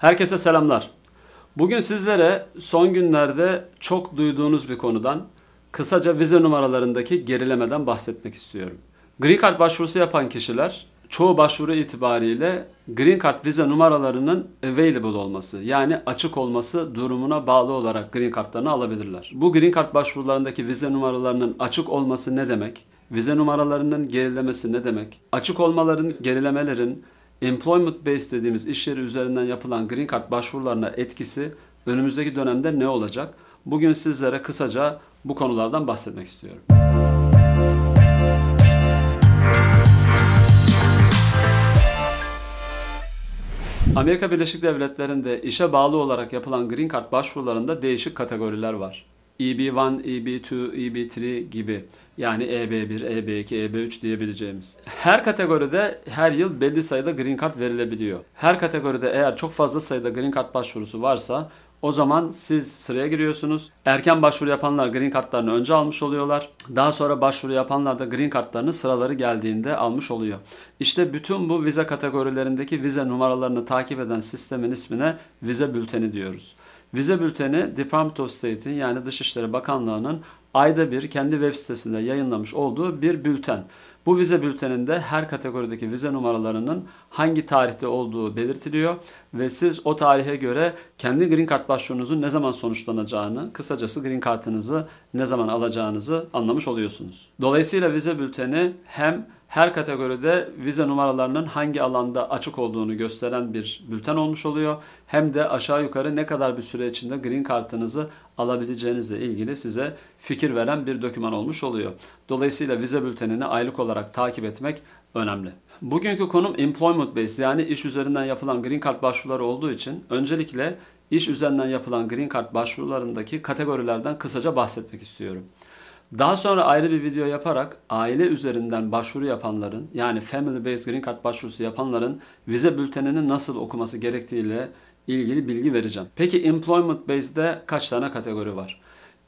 Herkese selamlar. Bugün sizlere son günlerde çok duyduğunuz bir konudan kısaca vize numaralarındaki gerilemeden bahsetmek istiyorum. Green Card başvurusu yapan kişiler çoğu başvuru itibariyle Green Card vize numaralarının available olması yani açık olması durumuna bağlı olarak Green Card'larını alabilirler. Bu Green Card başvurularındaki vize numaralarının açık olması ne demek? Vize numaralarının gerilemesi ne demek? Açık olmaların, gerilemelerin employment based dediğimiz iş yeri üzerinden yapılan Green Card başvurularına etkisi önümüzdeki dönemde ne olacak? Bugün sizlere kısaca bu konulardan bahsetmek istiyorum. Amerika Birleşik Devletleri'nde işe bağlı olarak yapılan Green Card başvurularında değişik kategoriler var. EB1, EB2, EB3 gibi yani EB1, EB2, EB3 diyebileceğimiz. Her kategoride her yıl belli sayıda Green Card verilebiliyor. Her kategoride eğer çok fazla sayıda Green Card başvurusu varsa o zaman siz sıraya giriyorsunuz. Erken başvuru yapanlar Green Card'larını önce almış oluyorlar. Daha sonra başvuru yapanlar da Green Card'larını sıraları geldiğinde almış oluyor. İşte bütün bu vize kategorilerindeki vize numaralarını takip eden sistemin ismine vize bülteni diyoruz. Vize bülteni Department of State'in yani Dışişleri Bakanlığı'nın ayda bir kendi web sitesinde yayınlamış olduğu bir bülten. Bu vize bülteninde her kategorideki vize numaralarının hangi tarihte olduğu belirtiliyor ve siz o tarihe göre kendi Green Card başvurunuzun ne zaman sonuçlanacağını, kısacası Green Card'ınızı ne zaman alacağınızı anlamış oluyorsunuz. Dolayısıyla vize bülteni hem her kategoride vize numaralarının hangi alanda açık olduğunu gösteren bir bülten olmuş oluyor. Hem de aşağı yukarı ne kadar bir süre içinde green kartınızı alabileceğinizle ilgili size fikir veren bir doküman olmuş oluyor. Dolayısıyla vize bültenini aylık olarak takip etmek önemli. Bugünkü konum employment based yani iş üzerinden yapılan green card başvuruları olduğu için öncelikle iş üzerinden yapılan green card başvurularındaki kategorilerden kısaca bahsetmek istiyorum. Daha sonra ayrı bir video yaparak aile üzerinden başvuru yapanların yani Family Based Green Card başvurusu yapanların vize bültenini nasıl okuması gerektiğiyle ilgili bilgi vereceğim. Peki Employment Based'de kaç tane kategori var?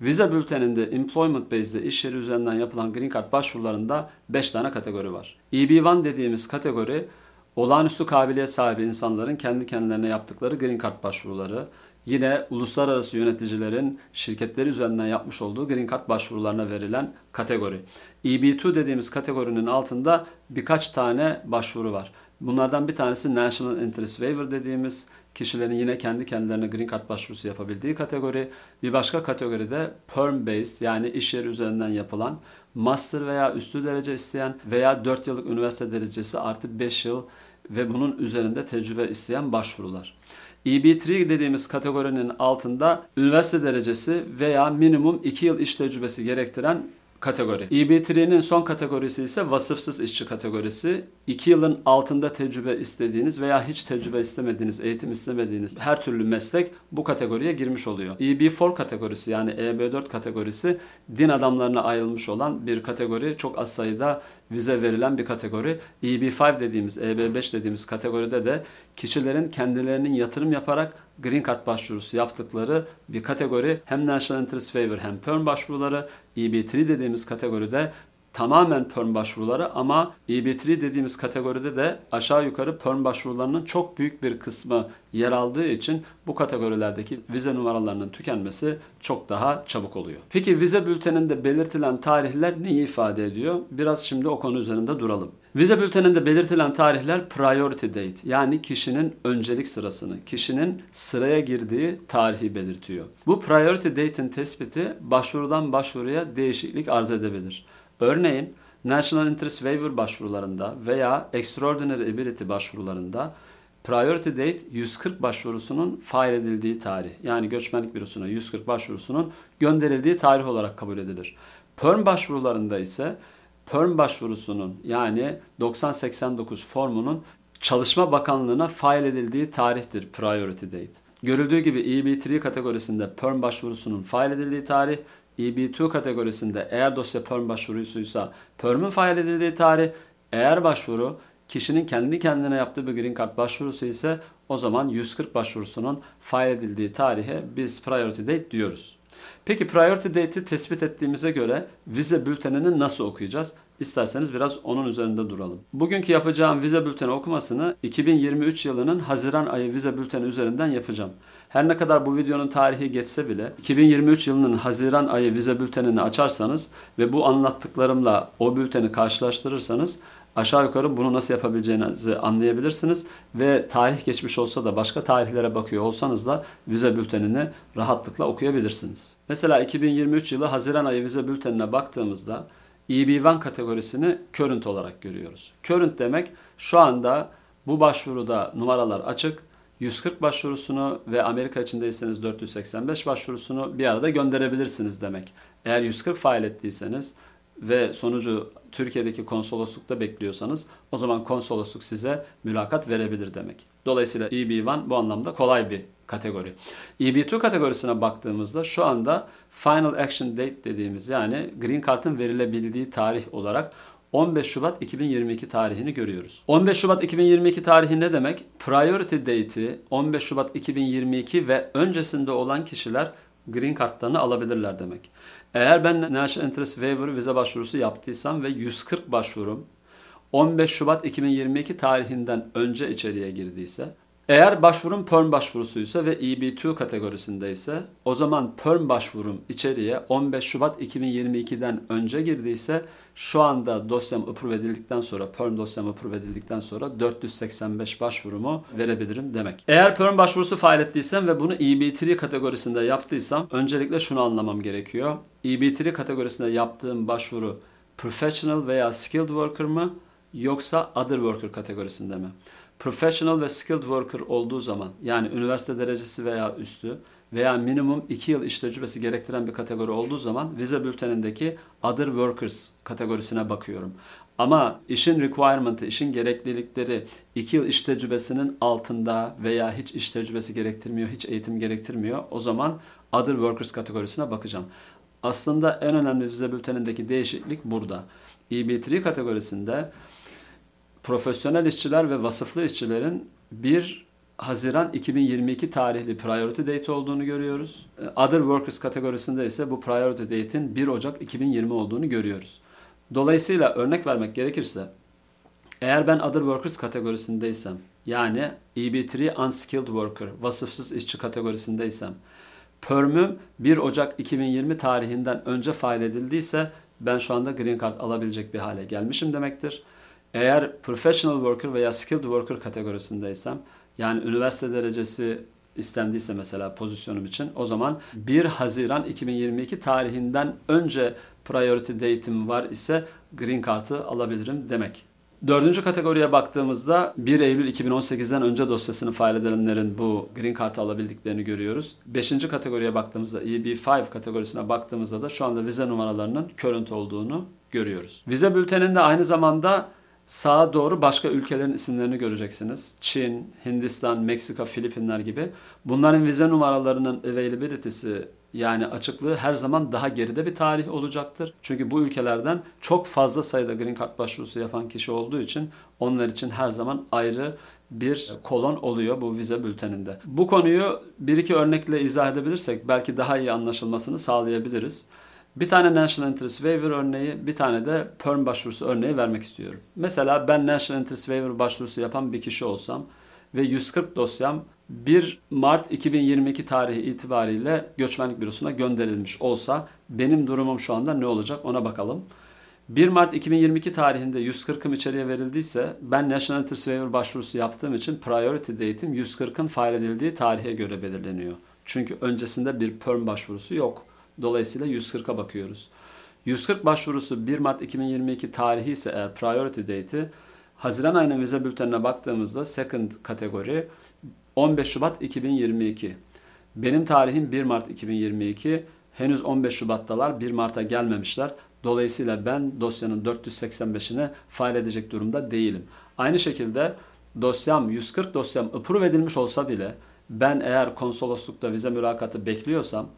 Vize bülteninde Employment Based'de iş yeri üzerinden yapılan Green Card başvurularında 5 tane kategori var. EB1 dediğimiz kategori olağanüstü kabiliyet sahibi insanların kendi kendilerine yaptıkları Green Card başvuruları. Yine uluslararası yöneticilerin şirketleri üzerinden yapmış olduğu Green Card başvurularına verilen kategori. EB2 dediğimiz kategorinin altında birkaç tane başvuru var. Bunlardan bir tanesi National Interest Waiver dediğimiz kişilerin yine kendi kendilerine Green Card başvurusu yapabildiği kategori. Bir başka kategoride Perm Based yani iş yeri üzerinden yapılan master veya üstü derece isteyen veya 4 yıllık üniversite derecesi artı 5 yıl ve bunun üzerinde tecrübe isteyen başvurular. EB3 dediğimiz kategorinin altında üniversite derecesi veya minimum 2 yıl iş tecrübesi gerektiren kategori. EB3'nin son kategorisi ise vasıfsız işçi kategorisi. 2 yılın altında tecrübe istediğiniz veya hiç tecrübe istemediğiniz, eğitim istemediğiniz her türlü meslek bu kategoriye girmiş oluyor. EB4 kategorisi yani EB4 kategorisi din adamlarına ayrılmış olan bir kategori. Çok az sayıda vize verilen bir kategori. EB5 dediğimiz, EB5 dediğimiz kategoride de kişilerin kendilerinin yatırım yaparak Green Card başvurusu yaptıkları bir kategori. Hem National Interest Waiver hem PERM başvuruları. EB3 dediğimiz kategoride tamamen perm başvuruları ama EB3 dediğimiz kategoride de aşağı yukarı perm başvurularının çok büyük bir kısmı yer aldığı için bu kategorilerdeki vize numaralarının tükenmesi çok daha çabuk oluyor. Peki vize bülteninde belirtilen tarihler neyi ifade ediyor? Biraz şimdi o konu üzerinde duralım. Vize bülteninde belirtilen tarihler priority date yani kişinin öncelik sırasını, kişinin sıraya girdiği tarihi belirtiyor. Bu priority date'in tespiti başvurudan başvuruya değişiklik arz edebilir. Örneğin National Interest Waiver başvurularında veya Extraordinary Ability başvurularında Priority Date 140 başvurusunun fail edildiği tarih. Yani göçmenlik bürosuna 140 başvurusunun gönderildiği tarih olarak kabul edilir. PERM başvurularında ise PERM başvurusunun yani 9089 formunun Çalışma Bakanlığı'na fail edildiği tarihtir Priority Date. Görüldüğü gibi EB3 kategorisinde PERM başvurusunun fail edildiği tarih, EB2 kategorisinde eğer dosya perm başvurusuysa perm'ün fail edildiği tarih, eğer başvuru kişinin kendi kendine yaptığı bir green card başvurusu ise o zaman 140 başvurusunun fail edildiği tarihe biz priority date diyoruz. Peki priority date'i tespit ettiğimize göre vize bültenini nasıl okuyacağız? İsterseniz biraz onun üzerinde duralım. Bugünkü yapacağım vize bülteni okumasını 2023 yılının Haziran ayı vize bülteni üzerinden yapacağım. Her ne kadar bu videonun tarihi geçse bile 2023 yılının Haziran ayı vize bültenini açarsanız ve bu anlattıklarımla o bülteni karşılaştırırsanız aşağı yukarı bunu nasıl yapabileceğinizi anlayabilirsiniz ve tarih geçmiş olsa da başka tarihlere bakıyor olsanız da vize bültenini rahatlıkla okuyabilirsiniz. Mesela 2023 yılı Haziran ayı vize bültenine baktığımızda EB1 kategorisini current olarak görüyoruz. Current demek şu anda bu başvuruda numaralar açık. 140 başvurusunu ve Amerika içindeyseniz 485 başvurusunu bir arada gönderebilirsiniz demek. Eğer 140 fail ettiyseniz ve sonucu Türkiye'deki konsoloslukta bekliyorsanız o zaman konsolosluk size mülakat verebilir demek. Dolayısıyla EB1 bu anlamda kolay bir kategori. EB2 kategorisine baktığımızda şu anda Final Action Date dediğimiz yani Green Card'ın verilebildiği tarih olarak 15 Şubat 2022 tarihini görüyoruz. 15 Şubat 2022 tarihi ne demek? Priority date'i 15 Şubat 2022 ve öncesinde olan kişiler Green Card'larını alabilirler demek. Eğer ben National Interest Waiver vize başvurusu yaptıysam ve 140 başvurum 15 Şubat 2022 tarihinden önce içeriye girdiyse eğer başvurum perm başvurusuysa ve EB2 kategorisindeyse o zaman perm başvurum içeriye 15 Şubat 2022'den önce girdiyse şu anda dosyam approve edildikten sonra perm dosyam approve edildikten sonra 485 başvurumu verebilirim demek. Eğer perm başvurusu fail ettiysem ve bunu EB3 kategorisinde yaptıysam öncelikle şunu anlamam gerekiyor. EB3 kategorisinde yaptığım başvuru professional veya skilled worker mı yoksa other worker kategorisinde mi? Professional ve skilled worker olduğu zaman yani üniversite derecesi veya üstü veya minimum 2 yıl iş tecrübesi gerektiren bir kategori olduğu zaman vize bültenindeki other workers kategorisine bakıyorum. Ama işin requirement'ı, işin gereklilikleri 2 yıl iş tecrübesinin altında veya hiç iş tecrübesi gerektirmiyor, hiç eğitim gerektirmiyor. O zaman other workers kategorisine bakacağım. Aslında en önemli vize bültenindeki değişiklik burada. EB3 kategorisinde profesyonel işçiler ve vasıflı işçilerin 1 Haziran 2022 tarihli priority date olduğunu görüyoruz. Other workers kategorisinde ise bu priority date'in 1 Ocak 2020 olduğunu görüyoruz. Dolayısıyla örnek vermek gerekirse eğer ben other workers kategorisindeysem yani EB3 unskilled worker vasıfsız işçi kategorisindeysem perm'üm 1 Ocak 2020 tarihinden önce fail edildiyse ben şu anda green card alabilecek bir hale gelmişim demektir. Eğer professional worker veya skilled worker kategorisindeysem yani üniversite derecesi istendiyse mesela pozisyonum için o zaman 1 Haziran 2022 tarihinden önce priority date'im var ise green card'ı alabilirim demek. Dördüncü kategoriye baktığımızda 1 Eylül 2018'den önce dosyasını fail edenlerin bu green card'ı alabildiklerini görüyoruz. Beşinci kategoriye baktığımızda EB5 kategorisine baktığımızda da şu anda vize numaralarının current olduğunu görüyoruz. Vize bülteninde aynı zamanda sağa doğru başka ülkelerin isimlerini göreceksiniz. Çin, Hindistan, Meksika, Filipinler gibi. Bunların vize numaralarının availability'si yani açıklığı her zaman daha geride bir tarih olacaktır. Çünkü bu ülkelerden çok fazla sayıda Green Card başvurusu yapan kişi olduğu için onlar için her zaman ayrı bir kolon oluyor bu vize bülteninde. Bu konuyu bir iki örnekle izah edebilirsek belki daha iyi anlaşılmasını sağlayabiliriz. Bir tane National Interest Waiver örneği, bir tane de Perm başvurusu örneği vermek istiyorum. Mesela ben National Interest Waiver başvurusu yapan bir kişi olsam ve 140 dosyam 1 Mart 2022 tarihi itibariyle göçmenlik bürosuna gönderilmiş olsa benim durumum şu anda ne olacak ona bakalım. 1 Mart 2022 tarihinde 140'ım içeriye verildiyse ben National Interest Waiver başvurusu yaptığım için priority date'im 140'ın fail edildiği tarihe göre belirleniyor. Çünkü öncesinde bir perm başvurusu yok. Dolayısıyla 140'a bakıyoruz. 140 başvurusu 1 Mart 2022 tarihi ise eğer priority date'i Haziran ayının vize bültenine baktığımızda second kategori 15 Şubat 2022. Benim tarihim 1 Mart 2022. Henüz 15 Şubat'talar. 1 Mart'a gelmemişler. Dolayısıyla ben dosyanın 485'ini fail edecek durumda değilim. Aynı şekilde dosyam 140 dosyam approve edilmiş olsa bile ben eğer konsoloslukta vize mülakatı bekliyorsam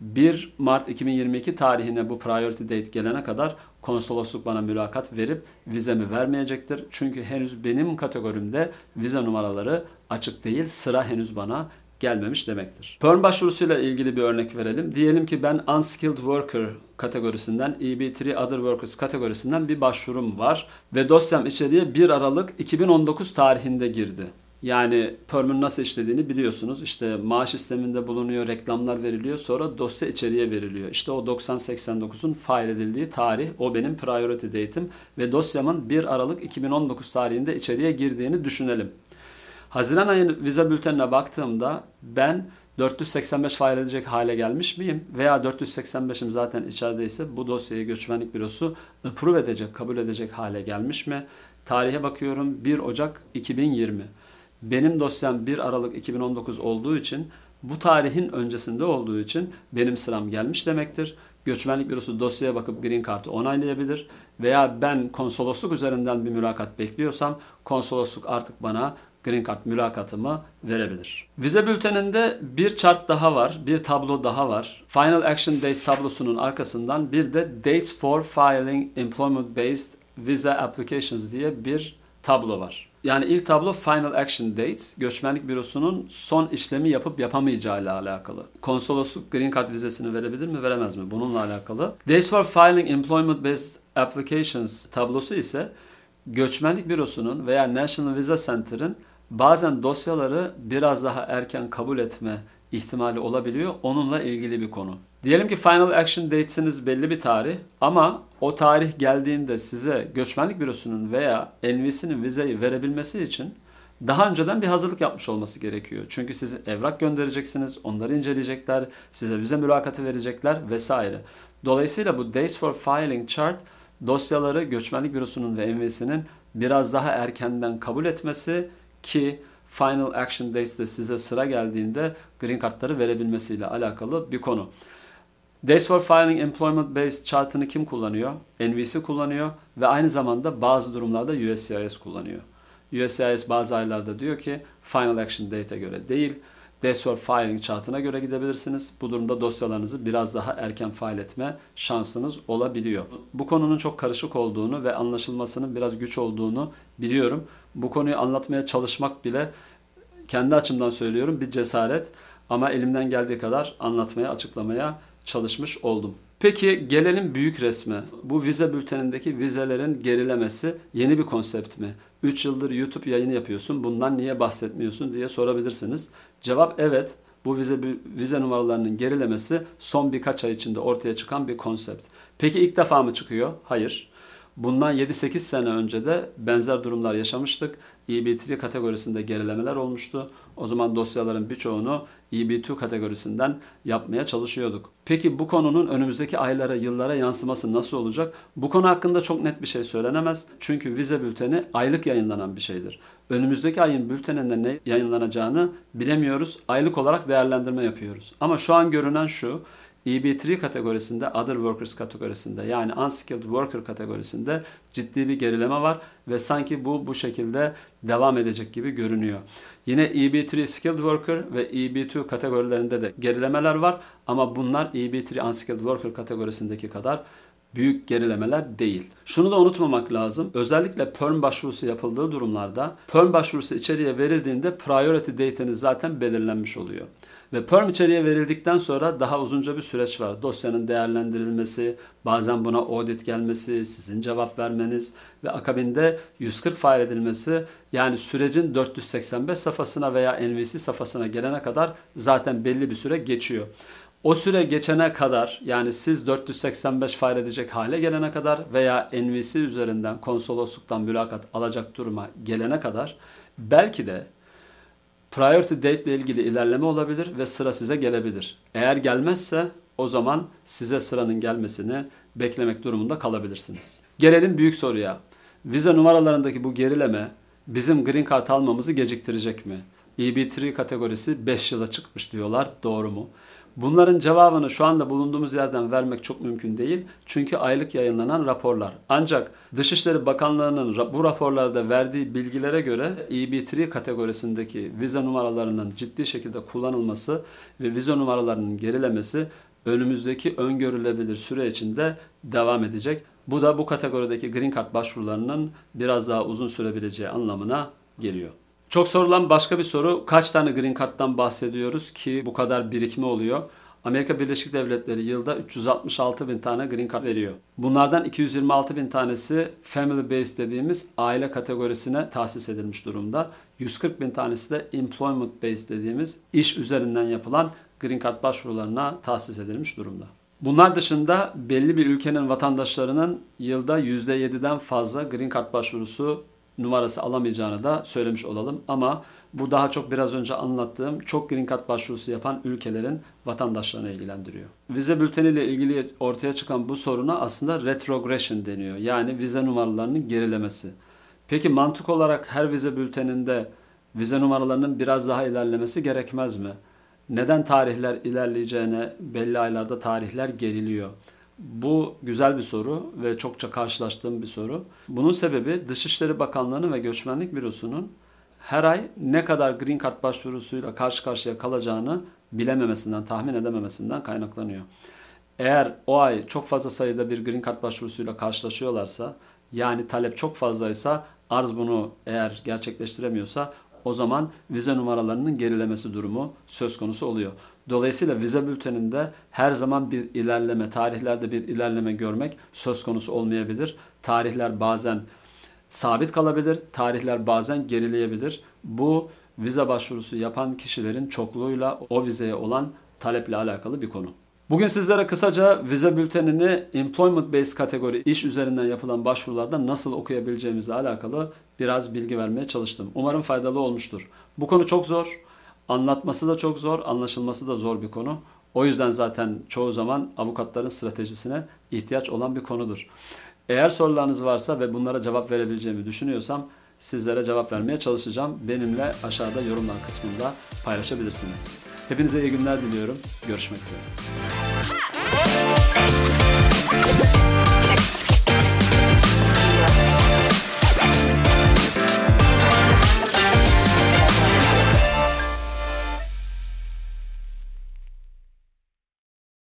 1 Mart 2022 tarihine bu priority date gelene kadar konsolosluk bana mülakat verip vizemi vermeyecektir. Çünkü henüz benim kategorimde vize numaraları açık değil. Sıra henüz bana gelmemiş demektir. Perm başvurusuyla ilgili bir örnek verelim. Diyelim ki ben unskilled worker kategorisinden EB3 Other Workers kategorisinden bir başvurum var ve dosyam içeriye 1 Aralık 2019 tarihinde girdi. Yani perm'ün nasıl işlediğini biliyorsunuz. İşte maaş sisteminde bulunuyor, reklamlar veriliyor. Sonra dosya içeriye veriliyor. İşte o 9089'un fail edildiği tarih o benim priority date'im ve dosyamın 1 Aralık 2019 tarihinde içeriye girdiğini düşünelim. Haziran ayın vize bültenine baktığımda ben 485 fail edecek hale gelmiş miyim? Veya 485'im zaten içerideyse bu dosyayı göçmenlik bürosu approve edecek, kabul edecek hale gelmiş mi? Tarihe bakıyorum 1 Ocak 2020. Benim dosyam 1 Aralık 2019 olduğu için bu tarihin öncesinde olduğu için benim sıram gelmiş demektir. Göçmenlik bürosu dosyaya bakıp green card'ı onaylayabilir veya ben konsolosluk üzerinden bir mülakat bekliyorsam konsolosluk artık bana Green Card mülakatımı verebilir. Vize bülteninde bir chart daha var, bir tablo daha var. Final Action Dates tablosunun arkasından bir de Dates for Filing Employment Based Visa Applications diye bir tablo var. Yani ilk tablo Final Action Dates, göçmenlik bürosunun son işlemi yapıp yapamayacağı ile alakalı. Konsolosluk Green Card vizesini verebilir mi, veremez mi? Bununla alakalı. Dates for Filing Employment Based Applications tablosu ise göçmenlik bürosunun veya National Visa Center'ın bazen dosyaları biraz daha erken kabul etme ihtimali olabiliyor. Onunla ilgili bir konu. Diyelim ki final action dates'iniz belli bir tarih ama o tarih geldiğinde size göçmenlik bürosunun veya NVC'nin vizeyi verebilmesi için daha önceden bir hazırlık yapmış olması gerekiyor. Çünkü siz evrak göndereceksiniz, onları inceleyecekler, size vize mülakatı verecekler vesaire. Dolayısıyla bu Days for Filing Chart dosyaları göçmenlik bürosunun ve NVC'nin biraz daha erkenden kabul etmesi ki Final Action Days'te size sıra geldiğinde green card'ları verebilmesiyle alakalı bir konu. Days for Filing Employment Based chartını kim kullanıyor? NVC kullanıyor ve aynı zamanda bazı durumlarda USCIS kullanıyor. USCIS bazı aylarda diyor ki Final Action Date'e göre değil, Days for Filing chartına göre gidebilirsiniz. Bu durumda dosyalarınızı biraz daha erken fail etme şansınız olabiliyor. Bu konunun çok karışık olduğunu ve anlaşılmasının biraz güç olduğunu biliyorum. Bu konuyu anlatmaya çalışmak bile kendi açımdan söylüyorum bir cesaret ama elimden geldiği kadar anlatmaya, açıklamaya çalışmış oldum. Peki gelelim büyük resme. Bu vize bültenindeki vizelerin gerilemesi yeni bir konsept mi? 3 yıldır YouTube yayını yapıyorsun. Bundan niye bahsetmiyorsun diye sorabilirsiniz. Cevap evet. Bu vize vize numaralarının gerilemesi son birkaç ay içinde ortaya çıkan bir konsept. Peki ilk defa mı çıkıyor? Hayır. Bundan 7-8 sene önce de benzer durumlar yaşamıştık. EB3 kategorisinde gerilemeler olmuştu. O zaman dosyaların birçoğunu EB2 kategorisinden yapmaya çalışıyorduk. Peki bu konunun önümüzdeki aylara, yıllara yansıması nasıl olacak? Bu konu hakkında çok net bir şey söylenemez. Çünkü vize bülteni aylık yayınlanan bir şeydir. Önümüzdeki ayın bülteninde ne yayınlanacağını bilemiyoruz. Aylık olarak değerlendirme yapıyoruz. Ama şu an görünen şu. EB3 kategorisinde, Other Workers kategorisinde yani Unskilled Worker kategorisinde ciddi bir gerileme var ve sanki bu bu şekilde devam edecek gibi görünüyor. Yine EB3 Skilled Worker ve EB2 kategorilerinde de gerilemeler var ama bunlar EB3 Unskilled Worker kategorisindeki kadar büyük gerilemeler değil. Şunu da unutmamak lazım. Özellikle perm başvurusu yapıldığı durumlarda perm başvurusu içeriye verildiğinde priority date'iniz zaten belirlenmiş oluyor. Ve perm içeriye verildikten sonra daha uzunca bir süreç var. Dosyanın değerlendirilmesi, bazen buna audit gelmesi, sizin cevap vermeniz ve akabinde 140 fail edilmesi yani sürecin 485 safhasına veya NVC safhasına gelene kadar zaten belli bir süre geçiyor. O süre geçene kadar yani siz 485 fail edecek hale gelene kadar veya NVC üzerinden konsolosluktan mülakat alacak duruma gelene kadar belki de priority date ile ilgili ilerleme olabilir ve sıra size gelebilir. Eğer gelmezse o zaman size sıranın gelmesini beklemek durumunda kalabilirsiniz. Gelelim büyük soruya. Vize numaralarındaki bu gerileme bizim green card almamızı geciktirecek mi? EB3 kategorisi 5 yıla çıkmış diyorlar. Doğru mu? Bunların cevabını şu anda bulunduğumuz yerden vermek çok mümkün değil. Çünkü aylık yayınlanan raporlar. Ancak Dışişleri Bakanlığı'nın bu raporlarda verdiği bilgilere göre EB3 kategorisindeki vize numaralarının ciddi şekilde kullanılması ve vize numaralarının gerilemesi önümüzdeki öngörülebilir süre içinde devam edecek. Bu da bu kategorideki Green Card başvurularının biraz daha uzun sürebileceği anlamına geliyor. Çok sorulan başka bir soru kaç tane green card'dan bahsediyoruz ki bu kadar birikme oluyor? Amerika Birleşik Devletleri yılda 366 bin tane green card veriyor. Bunlardan 226 bin tanesi family based dediğimiz aile kategorisine tahsis edilmiş durumda. 140 bin tanesi de employment based dediğimiz iş üzerinden yapılan green card başvurularına tahsis edilmiş durumda. Bunlar dışında belli bir ülkenin vatandaşlarının yılda %7'den fazla green card başvurusu numarası alamayacağını da söylemiş olalım. Ama bu daha çok biraz önce anlattığım çok green card başvurusu yapan ülkelerin vatandaşlarını ilgilendiriyor. Vize bülteniyle ilgili ortaya çıkan bu soruna aslında retrogression deniyor. Yani vize numaralarının gerilemesi. Peki mantık olarak her vize bülteninde vize numaralarının biraz daha ilerlemesi gerekmez mi? Neden tarihler ilerleyeceğine belli aylarda tarihler geriliyor? Bu güzel bir soru ve çokça karşılaştığım bir soru. Bunun sebebi Dışişleri Bakanlığı'nın ve Göçmenlik Bürosu'nun her ay ne kadar green card başvurusuyla karşı karşıya kalacağını bilememesinden, tahmin edememesinden kaynaklanıyor. Eğer o ay çok fazla sayıda bir green card başvurusuyla karşılaşıyorlarsa, yani talep çok fazlaysa, arz bunu eğer gerçekleştiremiyorsa o zaman vize numaralarının gerilemesi durumu söz konusu oluyor. Dolayısıyla vize bülteninde her zaman bir ilerleme, tarihlerde bir ilerleme görmek söz konusu olmayabilir. Tarihler bazen sabit kalabilir, tarihler bazen gerileyebilir. Bu vize başvurusu yapan kişilerin çokluğuyla o vizeye olan taleple alakalı bir konu. Bugün sizlere kısaca vize bültenini employment based kategori iş üzerinden yapılan başvurularda nasıl okuyabileceğimizle alakalı biraz bilgi vermeye çalıştım. Umarım faydalı olmuştur. Bu konu çok zor. Anlatması da çok zor, anlaşılması da zor bir konu. O yüzden zaten çoğu zaman avukatların stratejisine ihtiyaç olan bir konudur. Eğer sorularınız varsa ve bunlara cevap verebileceğimi düşünüyorsam sizlere cevap vermeye çalışacağım. Benimle aşağıda yorumlar kısmında paylaşabilirsiniz. Hepinize iyi günler diliyorum. Görüşmek üzere.